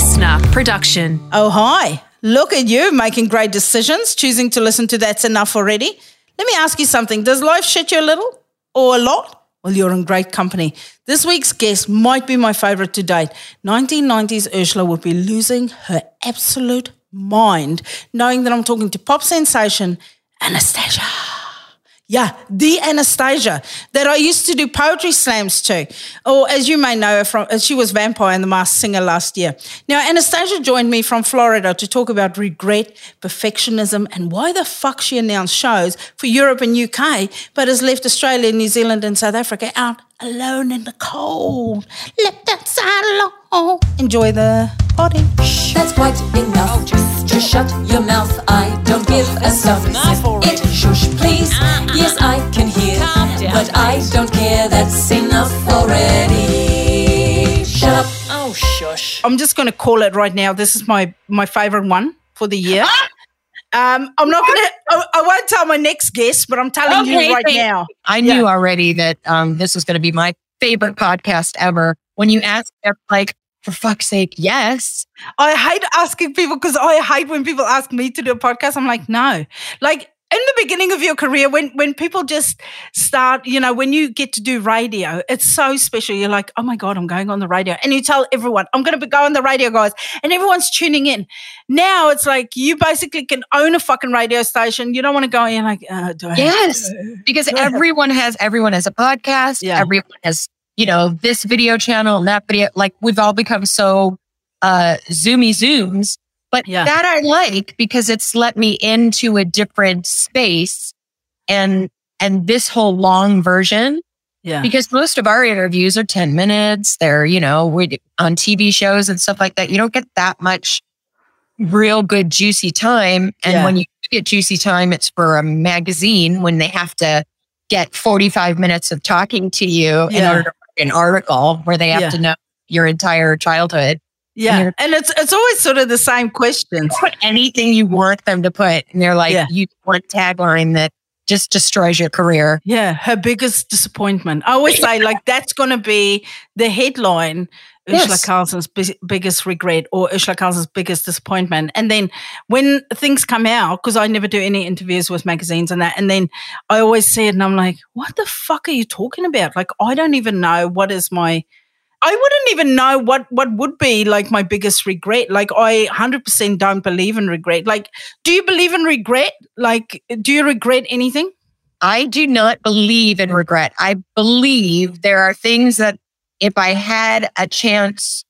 listener production. Oh, hi. Look at you making great decisions, choosing to listen to That's Enough Already. Let me ask you something. Does life shit you a little or a lot? Well, you're in great company. This week's guest might be my favorite to date. 1990s Urzila would be losing her absolute mind knowing that I'm talking to pop sensation Anastacia. Yeah, the Anastacia that I used to do poetry slams to. Or as you may know from, uh, she was Vampire and the Masked Singer last year. Now, Anastacia joined me from Florida to talk about regret, perfectionism, and why the fuck she announced shows for Europe and UK, but has left Australia, New Zealand, and South Africa out alone in the cold. Left outside alone. Enjoy the party. That's quite enough. just, just shut your mouth. I don't give a stuff. It shush, please. Yes, I can hear, but I don't care. That's enough already. Shut up. Oh, shush. I'm just going to call it right now. This is my my favorite one for the year. Um, I'm not gonna. I, I won't tell my next guest, but I'm telling Okay, you right wait. now. I knew already that um, this was going to be my favorite podcast ever. When you asked, like, for fuck's sake, yes. I hate asking people because I hate when people ask me to do a podcast. I'm like, no. Like in the beginning of your career, when when people just start, you know, when you get to do radio, it's so special. You're like, oh my god, I'm going on the radio, and you tell everyone, I'm going to go on the radio, guys, and everyone's tuning in. Now it's like you basically can own a fucking radio station. You don't want to go in like, uh, do I Yes. to? Because Do everyone has everyone has a podcast. Yeah. Everyone has, you know, this video channel and that video. Like we've all become so uh zoomy zooms. But Yeah. that I like because it's let me into a different space and and this whole long version Yeah, because most of our interviews are 10 minutes. They're, you know, we on TV shows and stuff like that. You don't get that much real good juicy time. And Yeah. when you get juicy time, it's for a magazine when they have to get 45 minutes of talking to you in order to write an article where they have Yeah. to know your entire childhood. Yeah, and it's it's always sort of the same questions. Put anything you want them to put. And they're like, Yeah. you want tagline that just destroys your career. Yeah, her biggest disappointment. I always say, like, that's going to be the headline Urzila Yes. Carlson's bi- biggest regret or Urzila Carlson's biggest disappointment. And then when things come out, because I never do any interviews with magazines and that, and then I always see it and I'm like, what the fuck are you talking about? Like, I don't even know what is my. I wouldn't even know what what would be like my biggest regret. Like I 100% don't believe in regret. Like do you believe in regret? Like do you regret anything? I do not believe in regret. I believe there are things that if I had a chance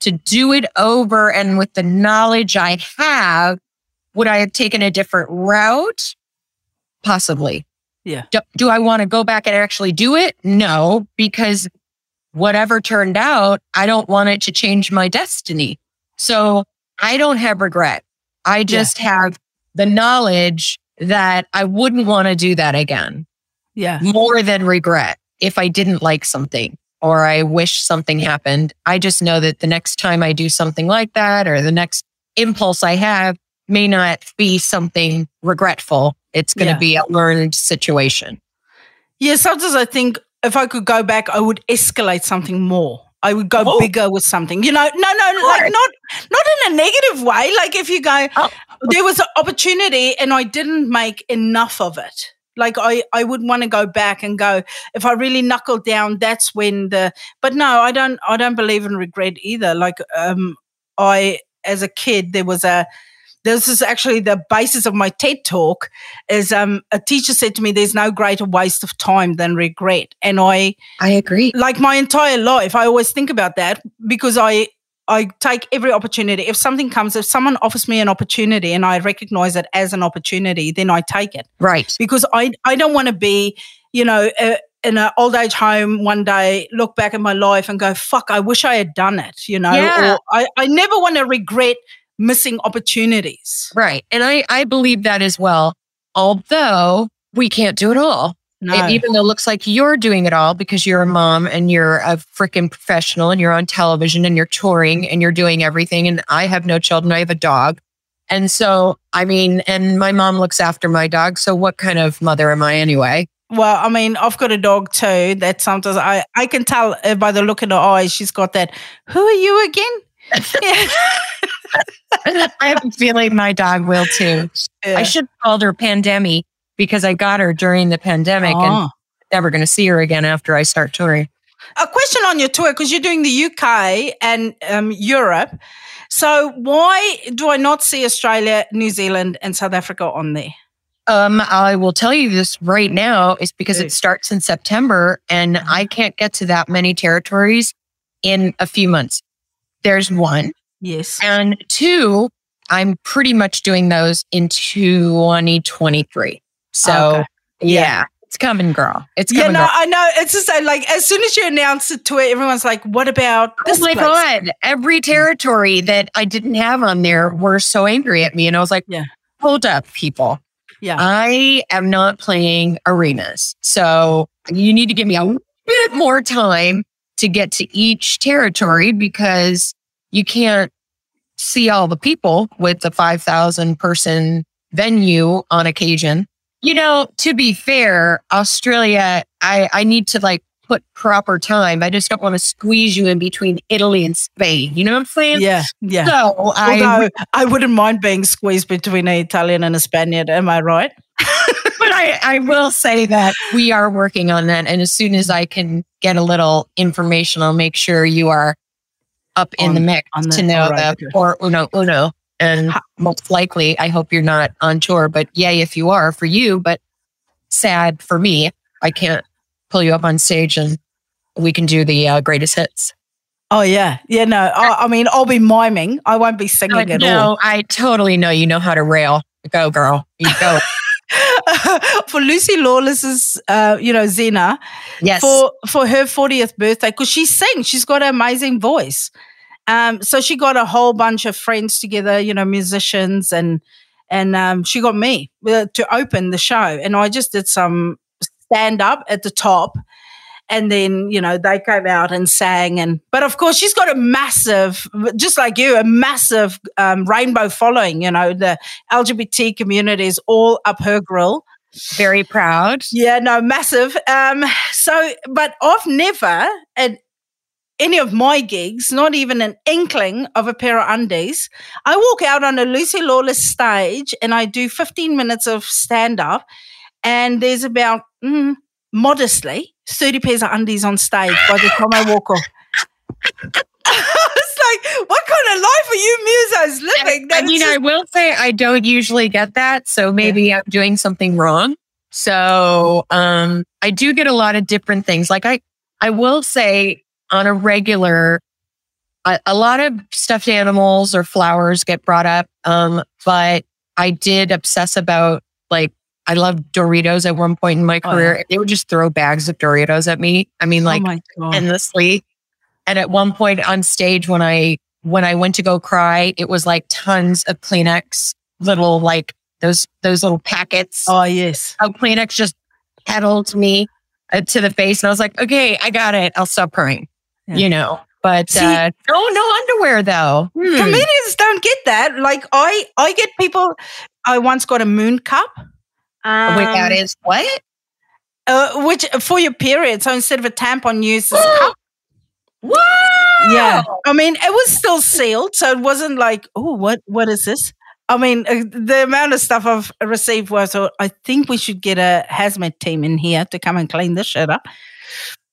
to do it over and with the knowledge I have, would I have taken a different route? Possibly. Yeah. Do, do I want to go back and actually do it? No, because whatever turned out, I don't want it to change my destiny. So I don't have regret. I just have the knowledge that I wouldn't want to do that again Yeah. more than regret if I didn't like something or I wish something happened. I just know that the next time I do something like that or the next impulse I have may not be something regretful. It's going to Yeah. be a learned situation. Yeah, sometimes I think if I could go back, I would escalate something more. I would go Oh. bigger with something. You know, no, no, like not not in a negative way. Like if you go, Oh. there was an opportunity and I didn't make enough of it. Like I, I would want to go back and go, if I really knuckle down, that's when the but no, I don't I don't believe in regret either. Like um I as a kid there was a this is actually the basis of my TED talk is um a teacher said to me there's no greater waste of time than regret and I I agree. like my entire life I always think about that because I I take every opportunity if something comes if someone offers me an opportunity and I recognize it as an opportunity then I take it Right. because I I don't want to be you know uh, in an old age home one day look back at my life and go fuck I wish I had done it you know Yeah. or I I never want to regret missing opportunities Right. And I, I believe that as well. Although we can't do it all. no Even though it looks like you're doing it all because you're a mom and you're a freaking professional and you're on television and you're touring and you're doing everything. And I have no children. I have a dog. And so, I mean, and my mom looks after my dog. So what kind of mother am I anyway? Well, I mean, I've got a dog too. That sometimes I, I can tell by the look in her eyes, she's got that. Who are you again? Yeah. I have a feeling my dog will too. I should have called her Pandemic because I got her during the pandemic and Oh. never going to see her again after I start touring. A question on your tour because you're doing the UK and um, Europe. So why do I not see Australia, New Zealand, and South Africa on there? Um, I will tell you this right now is because it starts in September and I can't get to that many territories in a few months. There's one. Yes. And two, I'm pretty much doing those in 2023. So Okay. yeah, it's coming, girl. It's Yeah, coming. no, girl. I know. It's just uh, like as soon as you announce it to it, everyone's like, "What about this Oh my place?" God. Every territory that I didn't have on there were so angry at me. And I was like, Yeah. hold up, people. Yeah. I am not playing arenas. So you need to give me a bit more time to get to each territory because you can't see all the people with the 5,000 person venue on occasion. You know, to be fair, Australia, I, I need to like put proper time. I just don't want to squeeze you in between Italy and Spain. You know what I'm saying? Yeah, yeah. So I, Although I wouldn't mind being squeezed between an Italian and a Spaniard. Am I right? but I, I will say that we are working on that. And as soon as I can get a little information, I'll make sure you are up in the mix on the- to know right, the or uno uno. And most likely, I hope you're not on tour, but yay if you are for you. But sad for me, I can't pull you up on stage and we can do the uh, greatest hits. Oh yeah, yeah. No, I, I mean, I'll be miming. I won't be singing at all. no, I totally know you know how to rail. Go, girl. You go. for Lucy Lawless's, uh, you know, Xena, yes. for for her 40th birthday because she sings. She's got an amazing voice. Um, so she got a whole bunch of friends together, you know, musicians, and and um, she got me uh, to open the show, and I just did some stand up at the top. And then, you know, they came out and sang. And, but of course, she's got a massive, just like you, a massive um, rainbow following. You know, the LGBT community is all up her grill. Very proud. Yeah, no, massive. Um, so, but I've never at any of my gigs, not even an inkling of a pair of undies. I walk out on a Lucy Lawless stage and I do 15 minutes of stand up, and there's about mm, modestly 30 pairs of undies on stage by the time I walk off. it's like, what kind of life are you musos living? I mean, it's I will say I don't usually get that, so maybe I'm doing something wrong. So, um, I do get a lot of different things. Like I, I will say on a regular, a, a lot of stuffed animals or flowers get brought up. Um, but I did obsess about like I loved Doritos at one point in my Oh, career. They would just throw bags of Doritos at me. I mean, like oh endlessly. And at one point on stage, when I when I went to go cry, it was like tons of Kleenex, little like those those little packets oh, yes. of Kleenex just pedaled me uh, to the face, and I was like, okay, I got it. I'll stop crying. Yeah. You know, but See- uh, oh, no underwear though. Hmm. comedians don't get that. Like I, I get people. I once got a moon cup. Um, Wait, that is what? uh, which for your period. So instead of a tampon, use this cup. Wow! Yeah, I mean it was still sealed, so it wasn't like, oh, what, what is this? I mean, uh, the amount of stuff I've received was, uh, I think we should get a hazmat team in here to come and clean this shit up.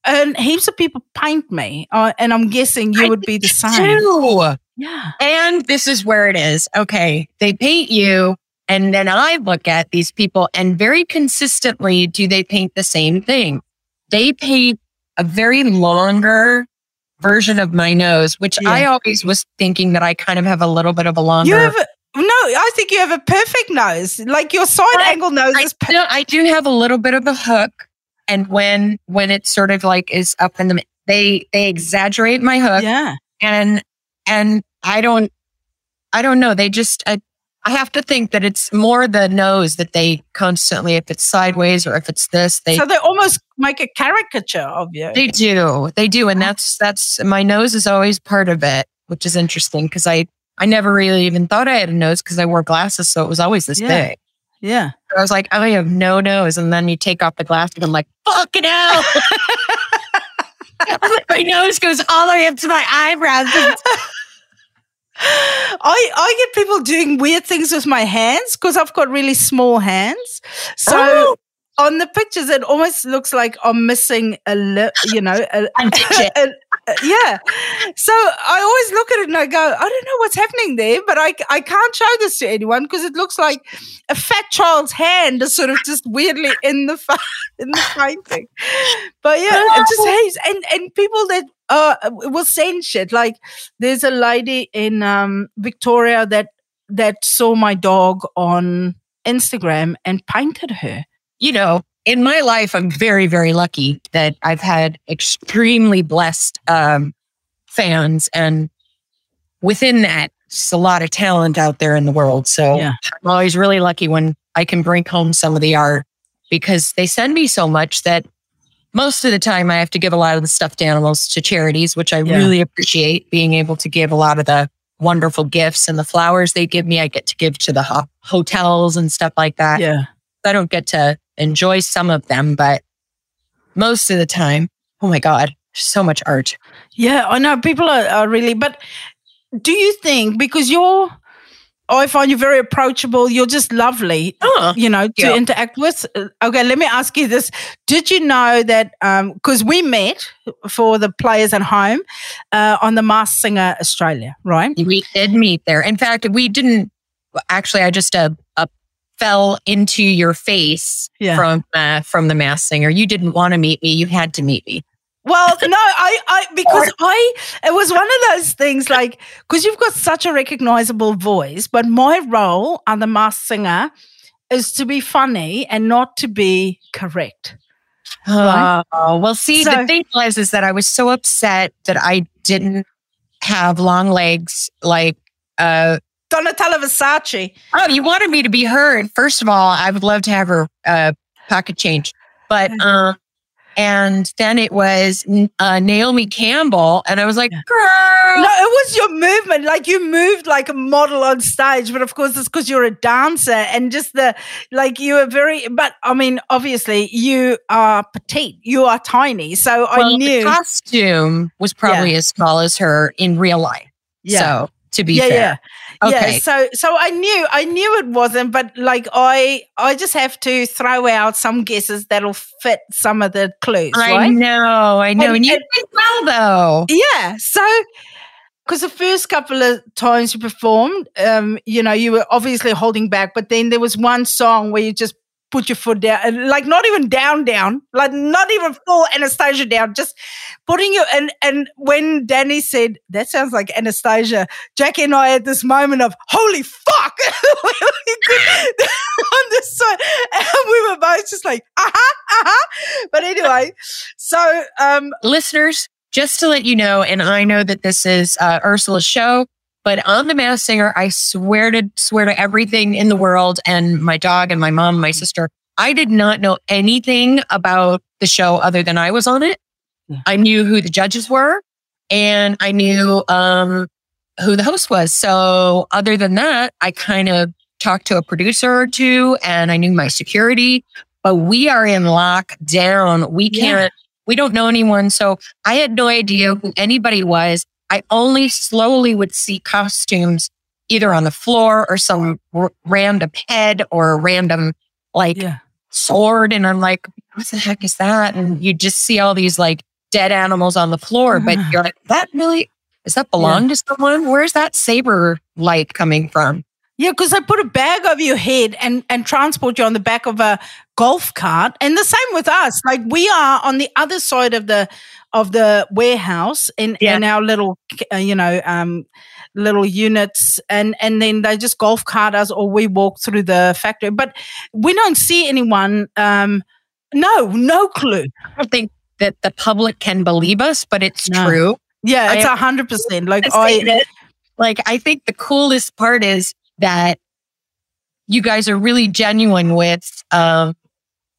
And heaps of people paint me, uh, and I'm guessing you I would be the same. Ew. Yeah. And this is where it is. Okay. They paint you. And then I look at these people and very consistently do they paint the same thing? They paint a very longer version of my nose, which Yeah. I always was thinking that I kind of have a little bit of a longer. You have a, no, I think you have a perfect nose. Like your side But angle nose I is per- I do have a little bit of a hook. And when when it sort of like is up in the they they exaggerate my hook yeah. and and I don't I don't know. They just I, I have to think that it's more the nose that they constantly if it's sideways or if it's this they So they almost make a caricature of you. they do they do and that's that's my nose is always part of it, which is interesting because I I never really even thought I had a nose because I wore glasses, so it was always this Yeah. big. yeah. I was like, oh, I have no nose, and then you take off the glasses, and I'm like, fucking hell. My nose goes all the way up to my eyebrows. I I get people doing weird things with my hands because I've got really small hands. So Oh. on the pictures, it almost looks like I'm missing a lip. You know, a, a- a- yeah. So I always look at it and I go, I don't know what's happening there, but I I can't show this to anyone because it looks like a fat child's hand is sort of just weirdly in the fa- in the painting. But yeah, it just oh. hates and and people that uh will send shit like there's a lady in um Victoria that that saw my dog on Instagram and painted her. you know, in my life, I'm very, very lucky that I've had extremely blessed um, fans. And within that, just a lot of talent out there in the world. So Yeah. I'm always really lucky when I can bring home some of the art because they send me so much that most of the time I have to give a lot of the stuffed animals to charities, which I Yeah. really appreciate being able to give a lot of the wonderful gifts and the flowers they give me. I get to give to the ho- hotels and stuff like that. Yeah. I don't get to enjoy some of them, but most of the time, oh my God, so much art. Yeah, I know people are, are really, but do you think because you're, I find you very approachable, you're just lovely, Oh, you know, to Yeah. interact with. Uh, Okay, let me ask you this. Did you know that, because we met for the players at home uh, on the Masked Singer Australia, right? we did meet there. In fact, we didn't actually, I just uh, uh, fell into your face Yeah. from uh, from the Masked Singer. You didn't want to meet me. You had to meet me. Well, no, I, I, because I, it was one of those things like, because you've got such a recognizable voice, but my role on the Masked Singer is to be funny and not to be correct. Oh, well, see, So- the thing was, is that I was so upset that I didn't have long legs like uh Donatella Versace. Oh, you wanted me to be heard. First of all, I would love to have her uh, pocket change, but Mm-hmm. And then it was uh, Naomi Campbell, and I was like, girl, No, it was your movement. Like you moved like a model on stage, but of course it's because you're a dancer and just the like you were very. But I mean, obviously you are petite. You are tiny. So I knew. the costume was probably as small as her in real life. Yeah. So to be yeah, fair, yeah. Okay. Yeah, so so I knew I knew it wasn't, but like I I just have to throw out some guesses that'll fit some of the clues, I right? know, I know, And- and, you and- did well though. Yeah. So because the first couple of times you performed, um, you know, you were obviously holding back, but then there was one song where you just put your foot down, like not even down, down, like not even full Anastacia down, just putting your and and when Dannii said that sounds like Anastacia, Jackie and I had this moment of holy fuck on this side, and we were both just like uh huh, uh huh. But anyway, so um, listeners, just to let you know, and I know that this is uh, Urzila's show, but on the Masked Singer, I swear to swear to everything in the world, and my dog and my mom, my sister. I did not know anything about the show other than I was on it. I knew who the judges were, and I knew um, who the host was. So, other than that, I kind of talked to a producer or two, and I knew my security. But we are in lockdown. We can't we don't know anyone. So I had no idea who anybody was. I only slowly would see costumes either on the floor or some r- random head or a random like yeah. sword. And I'm like, what the heck is that? And you just see all these like dead animals on the floor, but you're like, that really, does that belong to someone? Where's that saber light coming from? Yeah, because they put a bag over your head and and transport you on the back of a golf cart, and the same with us. Like we are on the other side of the of the warehouse in Yeah. in our little uh, you know um little units, and and then they just golf cart us, or we walk through the factory. But we don't see anyone. Um, no, no clue. I don't think that the public can believe us, but it's No. true. Yeah, it's a hundred percent. Like I, that, like I think the coolest part is that you guys are really genuine with um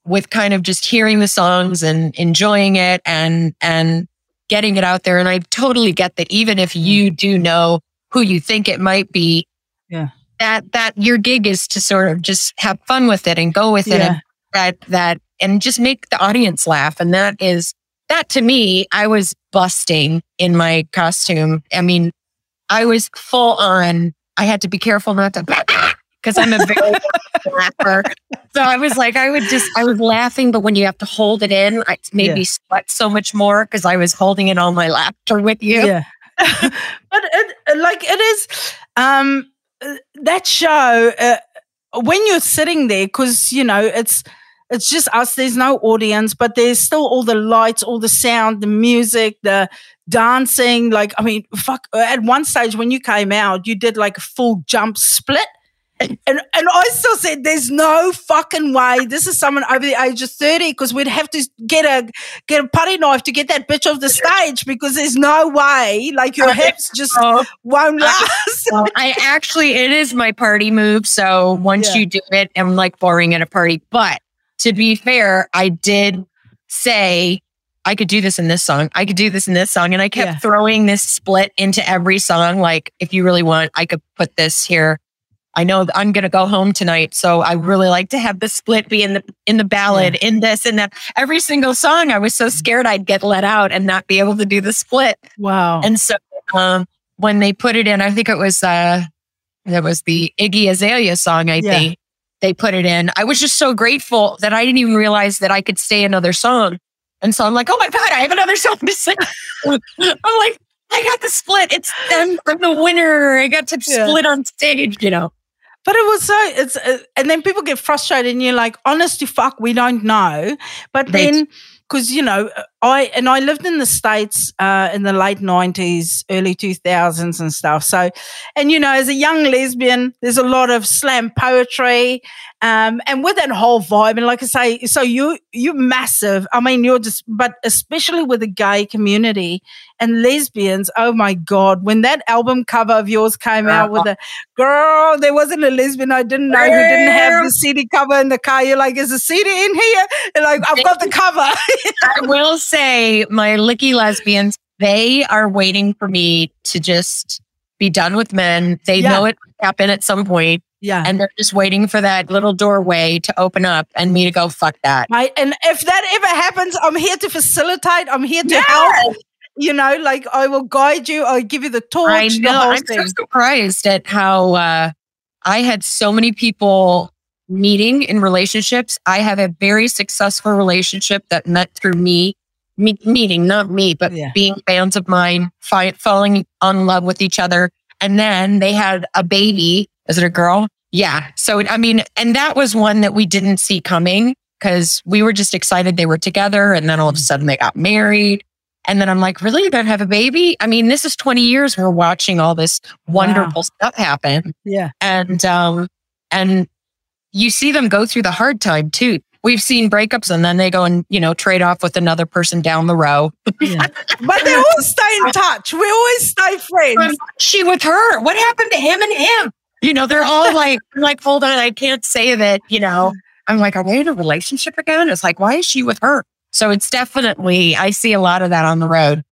with kind of just hearing the songs and enjoying it and and getting it out there and I totally get that even if mm. you do know who you think it might be Yeah. that that your gig is to sort of just have fun with it and go with it Yeah. and that that and just make the audience laugh and that is that to me i was busting in my costume i mean I was full on. I had to be careful not to because I'm a very laugher. So I was like, I would just, I was laughing, but when you have to hold it in, it made Yeah. me sweat so much more because I was holding in all my laughter with you. Yeah. but it, like it is um uh, that show uh, when you're sitting there because you know it's it's just us there's no audience but there's still all the lights all the sound the music the dancing like i mean fuck at one stage when you came out you did like a full jump split and, and I still said, "There's no fucking way. This is someone over the age of thirty because we'd have to get a get a putty knife to get that bitch off the stage because there's no way. Like your hips just Oh, won't last." well, I actually, it is my party move. So once Yeah. you do it, I'm like boring at a party. But to be fair, I did say I could do this in this song. I could do this in this song. And I kept Yeah. throwing this split into every song. Like, if you really want, I could put this here. I know I'm going to go home tonight. So I really like to have the split be in the, in the ballad, in this and that. Every single song, I was so scared I'd get let out and not be able to do the split. wow. And so um, when they put it in, I think it was uh, that was the Iggy Azalea song. I Yeah. think they put it in. I was just so grateful that I didn't even realize that I could stay another song. And so I'm like, oh my god, I have another song to sing. I'm like, I got the split. It's them from the winner. I got to Yeah. split on stage. You know. But it was so it's uh, and then people get frustrated and you're like, honest to fuck, we don't know. But then because you know I and I lived in the states uh, in the late nineties, early two thousands and stuff. So, and you know, as a young lesbian, there's a lot of slam poetry, um, and with that whole vibe. And like I say, so you you're massive. I mean, you're just, but especially with the gay community and lesbians. Oh my god, when that album cover of yours came out with a girl, there wasn't a lesbian I didn't know who didn't have the CD cover in the car. You're like, is the CD in here? And like, I've got the cover. I will say, my licky lesbians, they are waiting for me to just be done with men. They Yeah. know it will happen at some point, yeah. and they're just waiting for that little doorway to open up and me to go, fuck that. Right. And if that ever happens, I'm here to facilitate. I'm here to help. You know, like I will guide you. I'll give you the torch. I know. I'm thing. so surprised at how uh, I had so many people meeting in relationships. I have a very successful relationship that met through me, me meeting, not me, but Yeah. being fans of mine, fi- falling in love with each other. And then they had a baby. Is it a girl? Yeah. So, I mean, and that was one that we didn't see coming because we were just excited they were together. And then all of a sudden they got married. And then I'm like, really? You're going to have a baby? I mean, this is 20 years we're watching all this wonderful stuff happen. yeah. And, um, and you see them go through the hard time too. We've seen breakups and then they go and, you know, trade off with another person down the row. yeah. But they always stay in touch. We always stay friends. What's she with her? What happened to him and him? You know, they're all like, I'm like, hold on, I can't say that, you know. I'm like, are they in a relationship again? It's like, why is she with her? So it's definitely, I see a lot of that on the road.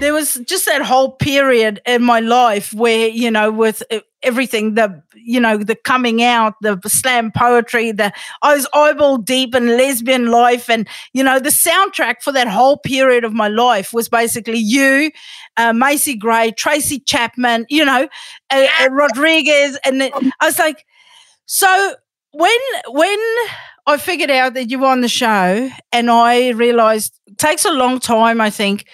there was just that whole period in my life where you know with everything the you know the coming out the slam poetry the i was eyeball deep in lesbian life and you know the soundtrack for that whole period of my life was basically you uh, macy gray tracy chapman you know uh, uh, rodriguez. And then i was like so when when i figured out that you were on the show and i realized it takes a long time i think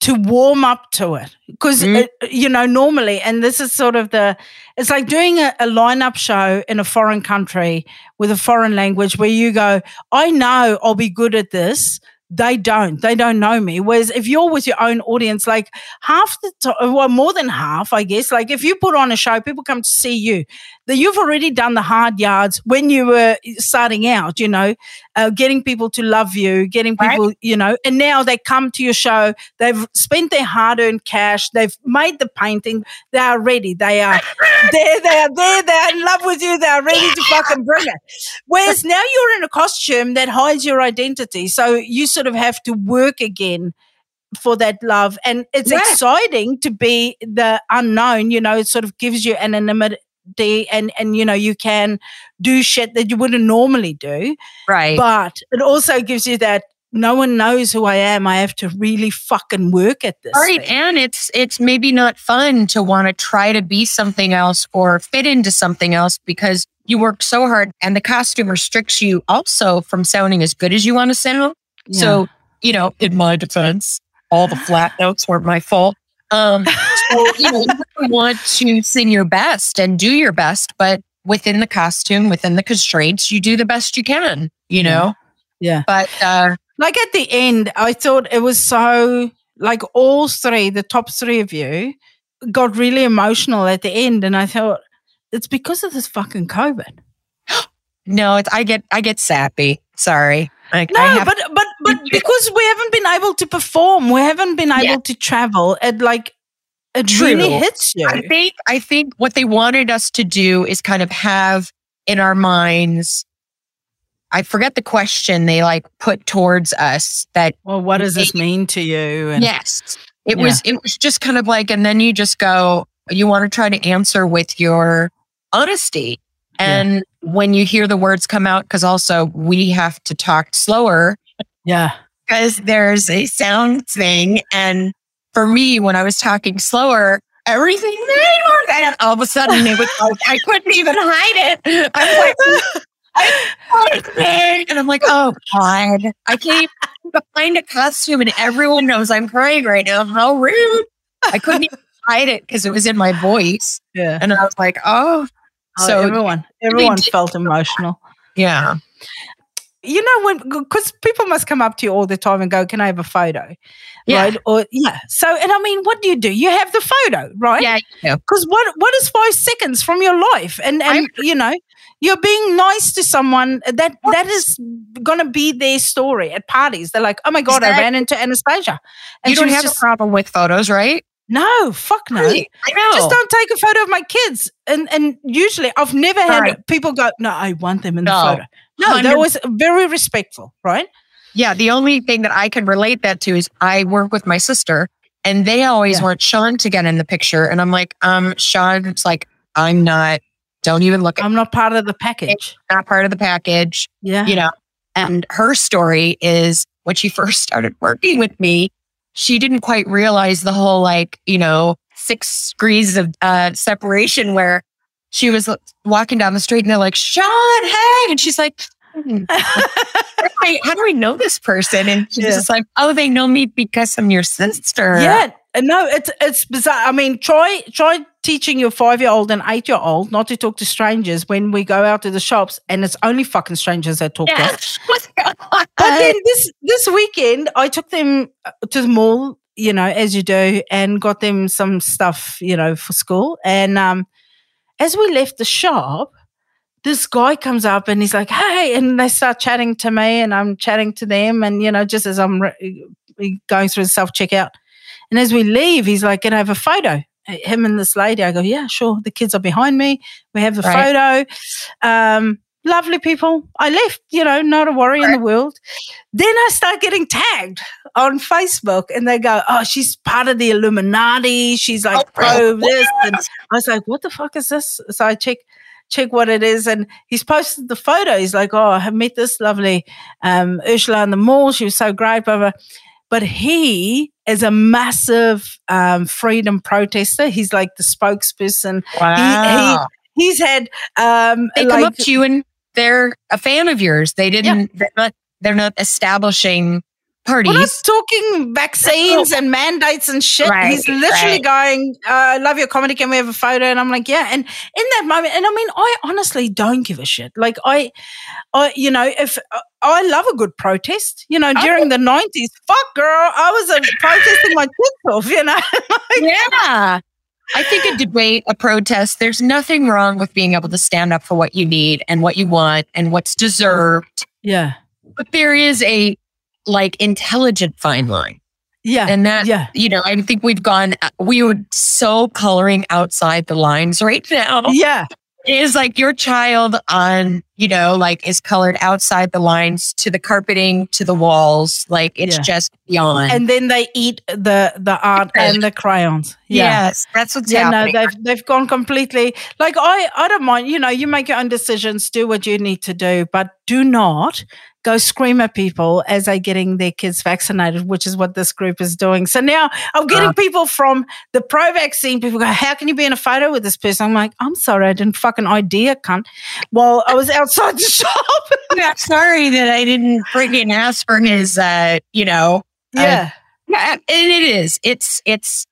to warm up to it. Because Mm. you know normally and this is sort of the it's like doing a, a lineup show in a foreign country with a foreign language where you go i know i'll be good at this. They don't. They don't know me. Whereas if you're with your own audience like half the time well more than half i guess like if you put on a show people come to see you that you've already done the hard yards when you were starting out you know uh, getting people to love you getting Right. people you know and now they come to your show they've spent their hard-earned cash they've made the painting they are ready they are there they are there they're in love with you they're ready to fucking bring it whereas now you're in a costume that hides your identity so you sort of have to work again for that love and it's Yeah. exciting to be the unknown you know it sort of gives you anonymity and and you know you can do shit that you wouldn't normally do Right. but it also gives you that no one knows who I am. I have to really fucking work at this. Right. thing. And it's it's maybe not fun to want to try to be something else or fit into something else because you worked so hard and the costume restricts you also from sounding as good as you want to sound. Yeah. So, you know, in my defense, all the flat notes weren't my fault. Um, so, you know, you really want to sing your best and do your best, but within the costume, within the constraints, you do the best you can, you know? Yeah. But uh, like at the end, I thought it was so like all three, the top three of you, got really emotional at the end, and I thought it's because of this fucking COVID. no, it's, I get I get sappy. Sorry. Like, No, I have, but but but because we haven't been able to perform, we haven't been able Yeah. to travel. It like it really hits you. I think I think what they wanted us to do is kind of have in our minds. I forget the question they like put towards us that well, what does this mean to you? And yes, it was it was just kind of like, and then you just go, you want to try to answer with your honesty. Yeah. And when you hear the words come out, because also we have to talk slower yeah, because there's a sound thing. And for me, when I was talking slower, everything made more sense. All of a sudden, it was like I couldn't even hide it. I was like, and I'm like, oh God, I can't even find a costume, and everyone knows I'm crying right now. How rude! I couldn't even hide it because it was in my voice, yeah. and I was like, oh, So so everyone, everyone felt emotional. yeah, you know when because people must come up to you all the time and go can i have a photo? Yeah. right? Or yeah. So and i mean what do you do? You have the photo right? Yeah, yeah. because what what is five seconds from your life? And and you know you're being nice to someone uh, that that is going to be their story at parties. They're like oh my god i ran into anastacia. And You don't have just a problem with photos, right? no. Fuck no. Right. I know. just don't take a photo of my kids. And and usually i've never had Right. people go no i want them in the photo no 100 always very respectful right Yeah, the only thing that I can relate that to is I work with my sister and they always Yeah. want Sean to get in the picture. And I'm like, um, Sean's like, I'm not, don't even look at i'm not part of the package not part of the package, yeah you know. And her story is when she first started working with me, she didn't quite realize the whole like, you know, six degrees of uh, separation where she was walking down the street and they're like, Sean, hey. And she's like, "Hmm, how do I- how do I know this person? And she's Yeah. just like, oh, they know me because I'm your sister. Yeah, no, it's it's bizarre. I mean, try try teaching your five year old and eight year old not to talk to strangers when we go out to the shops, and it's only fucking strangers that talk to us. But then this this weekend, I took them uh, to the mall, you know, as you do, and got them some stuff, you know, for school. And um, as we left the shop, this guy comes up and he's like, "Hey," and they start chatting to me, and I'm chatting to them, and you know, just as I'm re- going through the self checkout, and as we leave, he's like, "Can I have a photo?" Him and this lady. I go, "Yeah, sure." The kids are behind me. We have the Right. photo. Um, lovely people. I left, you know, not a worry in the world. Then I start getting tagged on Facebook, and they go, "Oh, she's part of the Illuminati. She's like Oh, pro this." And I was like, "What the fuck is this?" So I check check what it is, and he's posted the photo. He's like, "Oh, I have met this lovely um, Urzila in the mall. She was so great." Blah, blah. But he is a massive um, freedom protester. He's like the spokesperson. Wow. He's had um, they like come up to you and they're a fan of yours. They didn't, they're, not, they're not establishing parties. We're not talking vaccines and mandates and shit. Right, He's literally right. going, uh, I love your comedy. Can we have a photo? And I'm like, yeah. And in that moment, and I mean, I honestly don't give a shit. Like, I, I you know, if uh, I love a good protest, you know, during the 90s, fuck girl, I was uh, protesting my tits off, you know. yeah. I think a debate, a protest, there's nothing wrong with being able to stand up for what you need and what you want and what's deserved. yeah. But there is a like intelligent fine line. Yeah. And that, yeah. you know, I think we've gone, we were so coloring outside the lines right now. Yeah. It is like your child on you know, like is colored outside the lines to the carpeting to the walls. Like it's Yeah. just beyond. And then they eat the the art and the crayons. Yeah. yes, that's what's Yeah, no, they've they've gone completely. Like I, I don't mind. You know, you make your own decisions, do what you need to do, but do not go scream at people as they're getting their kids vaccinated, which is what this group is doing. So now I'm getting people from the pro-vaccine people go, "How can you be in a photo with this person?" I'm like, "I'm sorry, I didn't fucking idea, cunt." Well, I was outside the shop. Yeah, sorry that I didn't freaking ask for his, uh, you know. yeah, Yeah, and it is. It's, it's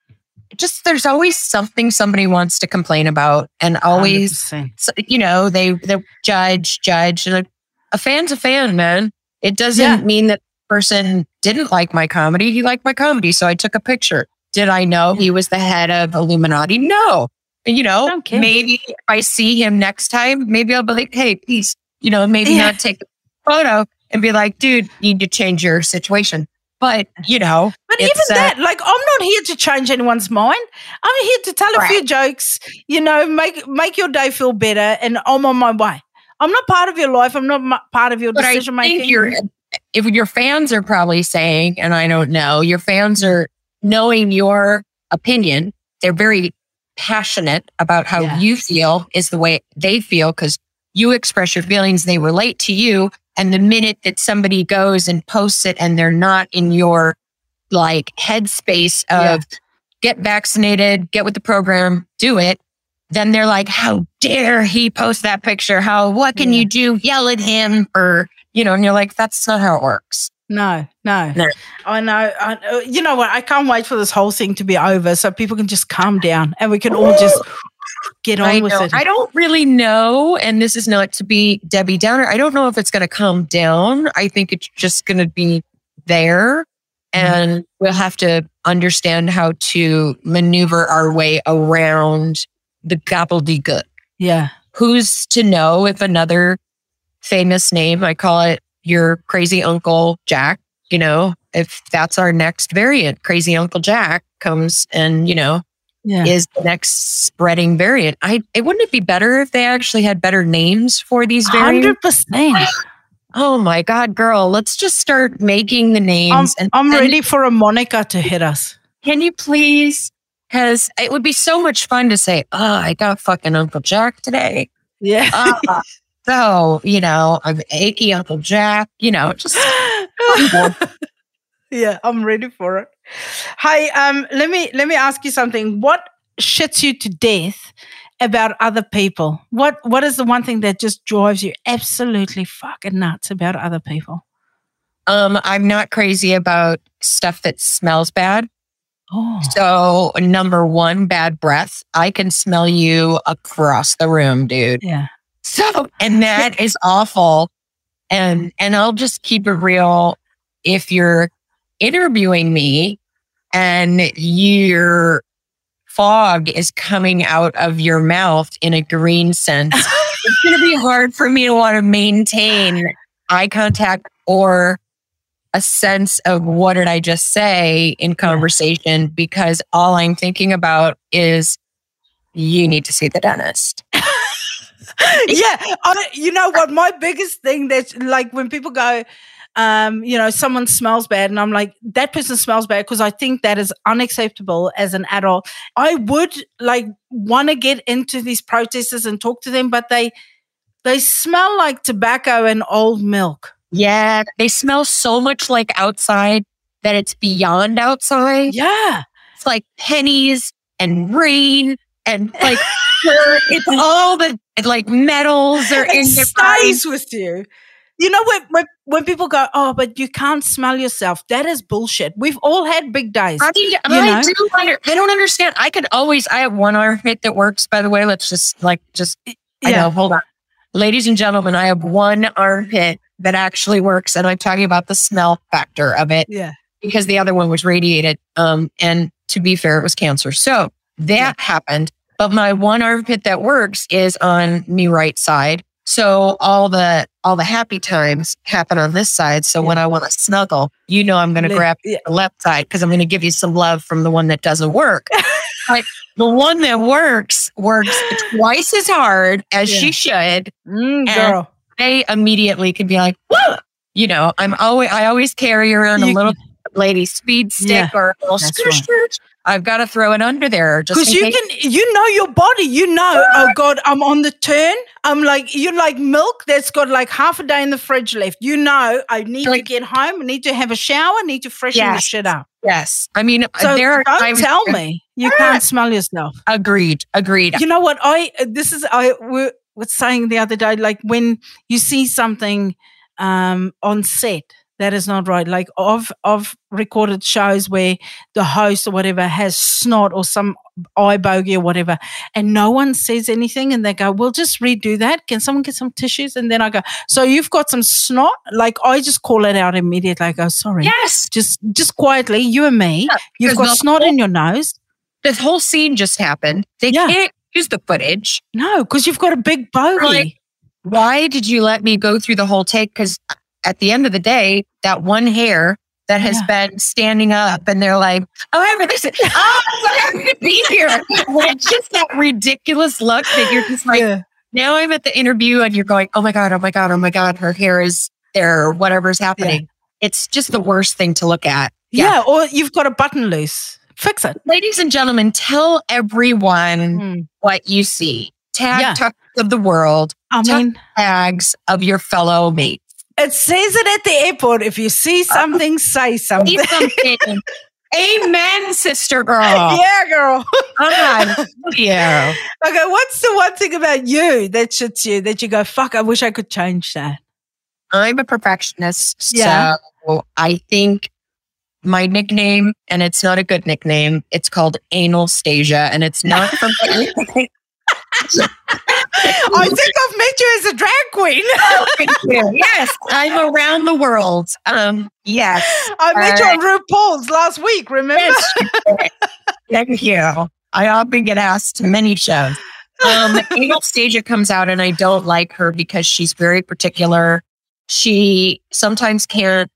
just, there's always something somebody wants to complain about and always 100%. you know, they they judge, judge. Like a fan's a fan, man. It doesn't Yeah. mean that person didn't like my comedy. He liked my comedy, so I took a picture. Did I know he was the head of Illuminati? No. You know, maybe if I see him next time, maybe I'll be like, hey, please, you know, maybe Yeah. not take a photo and be like, dude, you need to change your situation. But, you know, But even uh, that, like, I'm not here to change anyone's mind. I'm here to tell a few jokes, you know, make make your day feel better, and I'm on my way. I'm not part of your life. I'm not part of your but decision making. your if your fans are probably saying, and I don't know, your fans are knowing your opinion. They're very passionate about how Yeah. you feel is the way they feel because you express your feelings. They relate to you, and the minute that somebody goes and posts it and they're not in your like headspace of Yeah. get vaccinated, get with the program, do it. Then they're like, how dare he post that picture? How, what can Yeah. you do? Yell at him or, you know, and you're like, that's not how it works. No, no, No. I know. I, uh, you know what? I can't wait for this whole thing to be over, so people can just calm down and we can all just get on I with know. it. I don't really know. And this is not to be Debbie Downer. I don't know if it's going to calm down. I think it's just going to be there. Mm-hmm. And we'll have to understand how to maneuver our way around the gobbledygook. yeah, who's to know if another famous name, I call it your crazy uncle Jack, you know, if that's our next variant, crazy uncle Jack comes and, you know, yeah. is the next spreading variant. I it wouldn't it be better if they actually had better names for these variants? Hundred percent. Oh my god, girl, let's just start making the I'm, names and I'm ready for a Monica to hit us. Can you please? Because it would be so much fun to say, "Oh, I got fucking Uncle Jack today." Yeah. Uh, so, you know, I'm achy Uncle Jack, you know, just yeah, I'm ready for it. Hi, um, let me let me ask you something. What shits you to death about other people? What what is the one thing that just drives you absolutely fucking nuts about other people? um I'm not crazy about stuff that smells bad. Oh, So, number 1, bad breath. I can smell you across the room, dude. yeah. So, and that is awful. And and I'll just keep it real if you're interviewing me and your fog is coming out of your mouth in a green sense, it's going to be hard for me to want to maintain eye contact or a sense of what did I just say in conversation because all I'm thinking about is you need to see the dentist. yeah, I, you know what? My biggest thing that's like when people go, um, you know, someone smells bad, and I'm like, that person smells bad because I think that is unacceptable as an adult. I would like want to get into these protesters and talk to them, but they they smell like tobacco and old milk. Yeah, they smell so much like outside that it's beyond outside. Yeah, It's like pennies and rain and like it's all the like metals are in it your body. stays with you. You know when, when when people go, oh, but you can't smell yourself. That is bullshit. We've all had big days. I mean, I do under, I don't understand. I could always. I have one armpit that works. By the way, let's just like just. I know. Hold on, ladies and gentlemen. I have one armpit that actually works, and I'm talking about the smell factor of it. yeah. because the other one was radiated. Um, and to be fair, it was cancer. So that happened. But my one armpit that works is on me right side. So all the all the happy times happen on this side. So when I want to snuggle, you know I'm going to grab yeah. the left side because I'm going to give you some love from the one that doesn't work. but the one that works works twice as hard as Yeah. she should. Mm, girl. I immediately could be like, Whoa! you know, I'm always I always carry around a little lady speed stick Yeah, or a little that's scoosh, right. scoosh. I've got to throw it under there just Because you case- can, you know your body. You know, oh God, I'm on the turn. I'm like, you're like milk that's got like half a day in the fridge left. You know, I need to get home. I need to have a shower. I need to freshen the shit up. Yes, I mean uh, So there are don't times- tell me you can't ah! smell yourself. Agreed, agreed. You know what? I uh, this is I was saying the other day. Like when you see something um, on set that is not right. Like I've I've recorded shows where the host or whatever has snot or some eye bogey or whatever, and no one says anything, and they go, "We'll just redo that. Can someone get some tissues?" And then I go, "So you've got some snot?" Like I just call it out immediately. I go, "Sorry." Yes, Just just quietly, you and me. Yeah, You've got snot whole- in your nose. this whole scene just happened. They Yeah. can't use the footage. No, because you've got a big bogey. Like, why did you let me go through the whole take? Because at the end of the day, that one hair that has Yeah. been standing up and they're like, oh, I have this. Oh, I'm so happy to be here. it's just that ridiculous look that you're just like, yeah. now I'm at the interview and you're going, oh my God, oh my God, oh my God, her hair is there or whatever's happening. It's just the worst thing to look at. yeah, or you've got a button loose. Fix it. Ladies and gentlemen, tell everyone Mm. what you see. Tag Yeah. tucks of the world, I mean, tags of your fellow mates. It says it at the airport. If you see oh. something, say something. Something. Amen, sister girl. yeah, girl. Yeah. Okay, what's the one thing about you that shits you that you go, fuck, I wish I could change that? I'm a perfectionist. Yeah. So I think my nickname, and it's not a good nickname, it's called anal stasia, and it's not from anything. I think I've met you as a drag queen. Thank you. Yes, I'm around the world. Um, yes. I met you All on RuPaul's last week, remember? Yes. Thank you. I often get asked to many shows. Um, Anal Stasia comes out, and I don't like her because she's very particular. She sometimes can't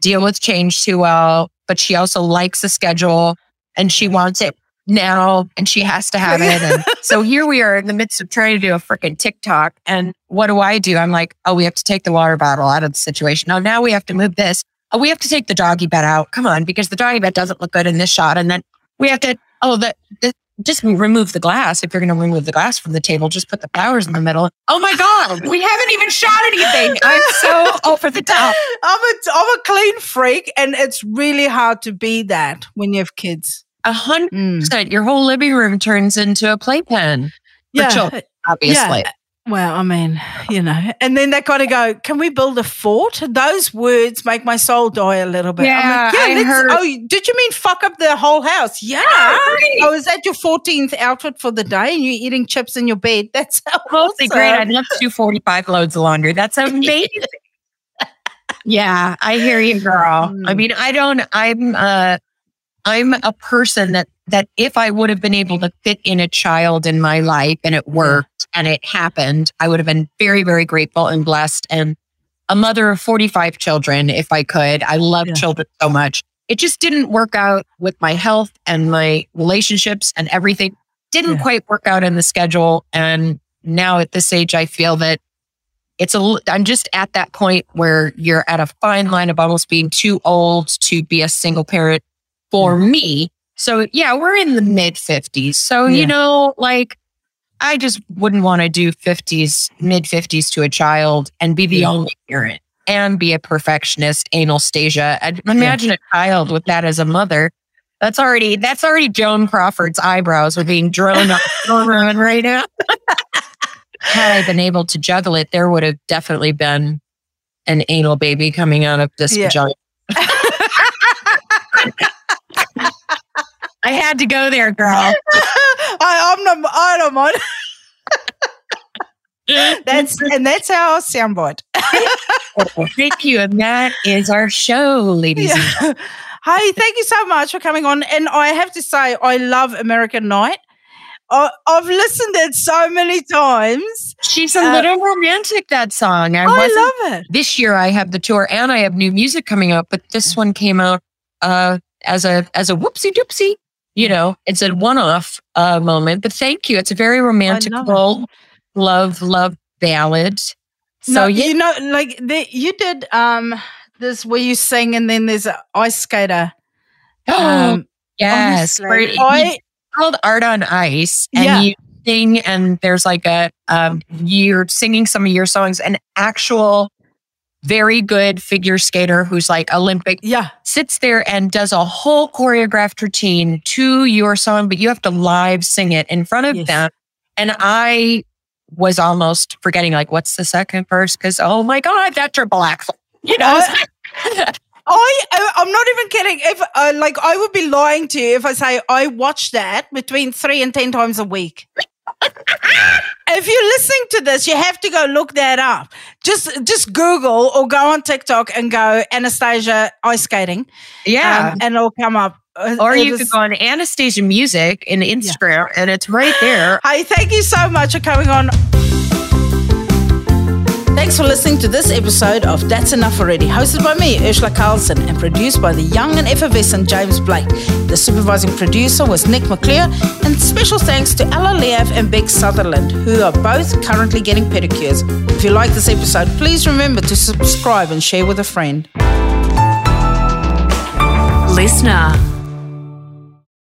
deal with change too well, but she also likes a schedule and she wants it now and she has to have it. And so here we are in the midst of trying to do a freaking TikTok. And what do I do? I'm like, oh, we have to take the water bottle out of the situation. Oh, now we have to move this. Oh, we have to take the doggy bed out. Come on, because the doggy bed doesn't look good in this shot. And then we have to, oh, the, the just remove the glass. If you're going to remove the glass from the table, just put the flowers in the middle. Oh my God, we haven't even shot anything. I'm so over the top. I'm a, I'm a clean freak, and it's really hard to be that when you have kids. A hundred Mm. percent. Your whole living room turns into a playpen. For children, obviously. Yeah. Well, I mean, you know, and then they got to go. Can we build a fort? Those words make my soul die a little bit. I'm Yeah, I let's- heard- Oh, did you mean fuck up the whole house? Yeah. right. Oh, is that your fourteenth outfit for the day? And you're eating chips in your bed? That's Mostly great. I'd love to do 45 loads of laundry. That's amazing. yeah, I hear you, girl. Mm. I mean, I don't, I'm, uh, I'm a person that, that if I would have been able to fit in a child in my life and it worked and it happened, I would have been very, very grateful and blessed and a mother of 45 children if I could. I love Yeah. children so much. It just didn't work out with my health and my relationships and everything. Didn't Yeah. quite work out in the schedule. And now at this age, I feel that it's a, I'm just at that point where you're at a fine line of almost being too old to be a single parent for me. So yeah, we're in the mid 50s. So, Yeah. you know, like I just wouldn't want to do 50s, mid 50s to a child and be the Yeah. only parent and be a perfectionist, anal stasia. Imagine a child with that as a mother. That's already that's already Joan Crawford's eyebrows are being drawn up right now. Had I been able to juggle it, there would have definitely been an anal baby coming out of this Yeah. vagina. I had to go there, girl. I, I'm not. I don't mind. That's and that's our soundboard. Thank you. And that is our show, ladies and Yeah. Hey, thank you so much for coming on. And I have to say, I love American Night. I, I've listened to it so many times. She's a Uh, little romantic, that song. I, I love it. this year I have the tour and I have new music coming out, but this one came out uh, as a as a whoopsie doopsie. You know, it's a one off uh, moment. But thank you. It's a very romantic love love, love, ballad. So no, yeah, you know, like the, you did um this where you sing and then there's an ice skater. Um, yes, honestly, I it's called Art on Ice, and Yeah. you sing, and there's like a um, you're singing some of your songs. An actual very good figure skater who's like Olympic yeah. sits there and does a whole choreographed routine to your song, but you have to live sing it in front of Yes. them. And I was almost forgetting, like, what's the second verse? Because oh my god, that triple axel, you know. I, I I'm not even kidding. If uh, like I would be lying to you if I say I watch that between three and ten times a week. If you're listening to this, you have to go look that up. Just just Google or go on TikTok and go Anastacia ice skating, yeah. um, and it'll come up. Uh, or it you is- could go on Anastacia Music in Instagram, and it's right there. Hey, thank you so much for coming on. Thanks for listening to this episode of That's Enough Already, hosted by me, Urzila Carlson, and produced by the young and effervescent James Blake. The supervising producer was Nick McClure, and special thanks to Ella Leaf and Beck Sutherland, who are both currently getting pedicures. If you like this episode, please remember to subscribe and share with a friend. Listener.